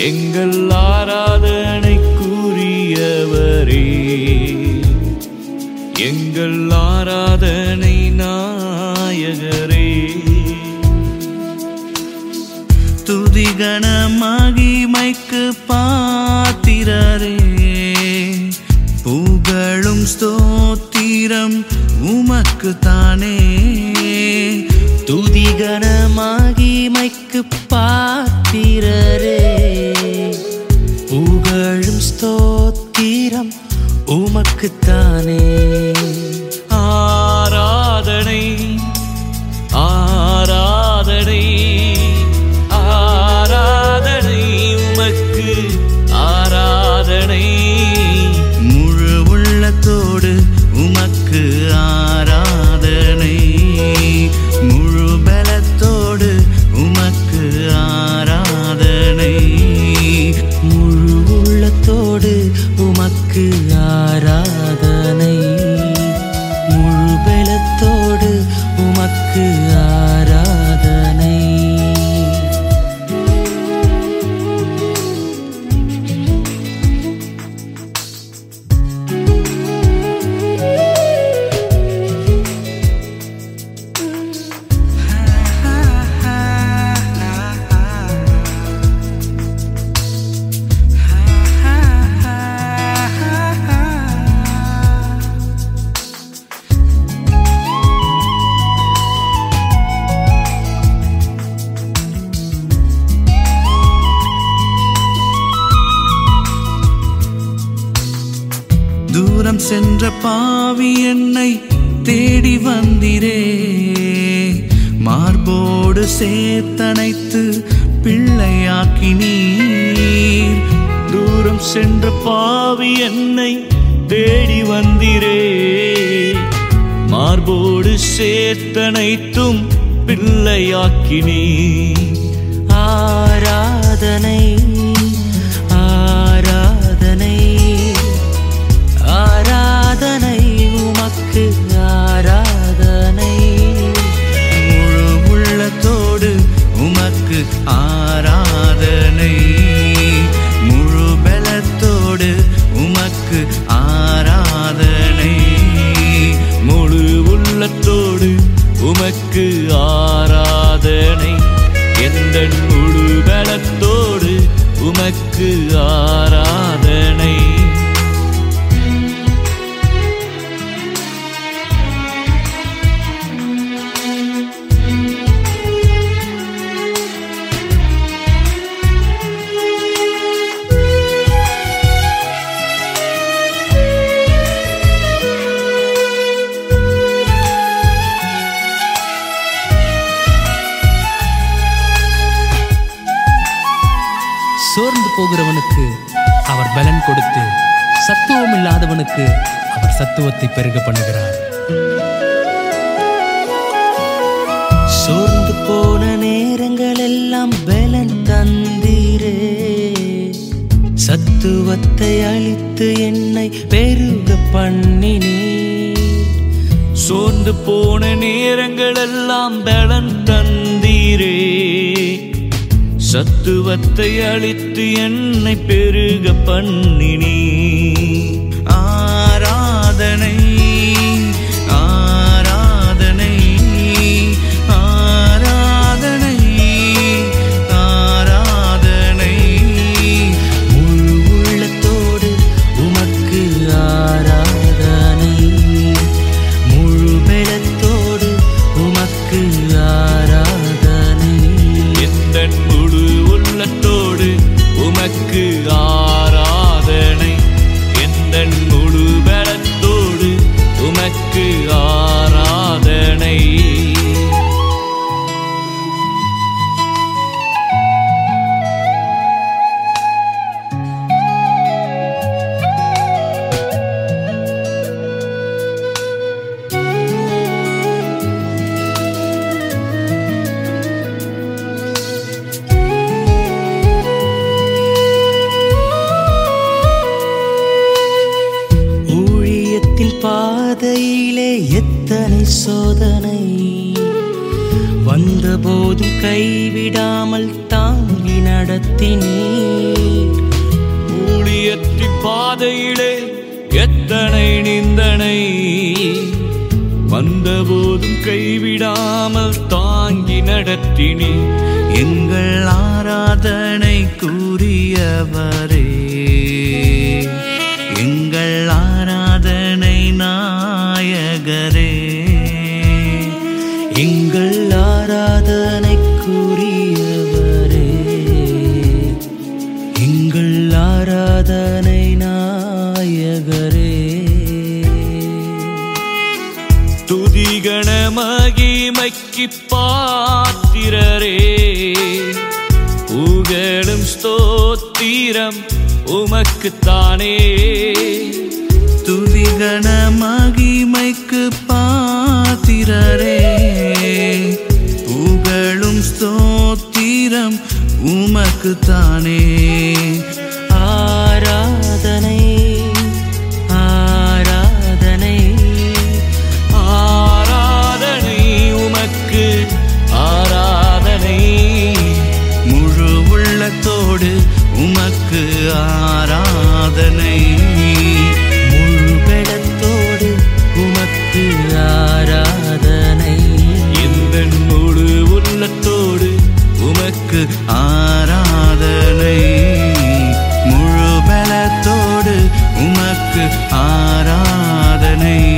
எங்கள் ஆராதனைக்குரியவரே. எங்கள் ஆராதனை நாயகரே. துதிகண மகிமைக்கு பாத்திரரே. புகழும் ஸ்தோத்திரம் உமக்கு தானே. துதிகனமாகிமைக்கு பாத்திரரே. புகழும் ஸ்தோத்திரம் உமக்குத்தானே. உமக்கு சென்ற பாவி என்னை தேடி வந்திரே. மார்போடு சேர்த்தனைத்து பிள்ளையாக்கி நீர். தூரம் சென்ற பாவி என்னை தேடி வந்திரே. மார்போடு சேர்த்தனைத்தும் பிள்ளையாக்கினீ ஆராதனை ஆராதனை ஆராதனை. உமக்கு ஆராதனை. எந்த முழு பலத்தோடு உமக்கு ஆ சோர்ந்து அவர் பலன் கொடுத்து சத்துவம் இல்லாதவனுக்கு அவர் சத்துவத்தை பெருக பண்ணுகிறார். சோர்ந்து போன நேரங்கள் எல்லாம் பலன் தந்தீரே. சத்துவத்தை அழித்து என்னை பெருக பண்ணினே சோர்ந்து போன நேரங்களெல்லாம் பலன் தந்தீரே. சத்துவத்தை அளித்து என்னை பெருக பண்ணினி உமக்கு ஆராதனை. எந்த முழு பலத்தோடு உமக்கு ஆ சோதனை வந்தபோதும் கைவிடாமல் தாங்கி நடத்தினீர் ஊழியத்தின் பாதையிலே எத்தனை நிந்தனை. வந்தபோதும் கைவிடாமல் தாங்கி நடத்தினே எங்கள் ஆராதனை கூறியவரே. எங்கள் ஆராதனை கூறியவரே எங்கள் ஆராதனை நாயகரே. துதிகண மகிமைக்கு பாத்திரரே. புகழும் ஸ்தோத்திரம் உமக்குத்தானே. துதிகண மகிமைக்கு பா தானே உனக்கு ஆராதனை.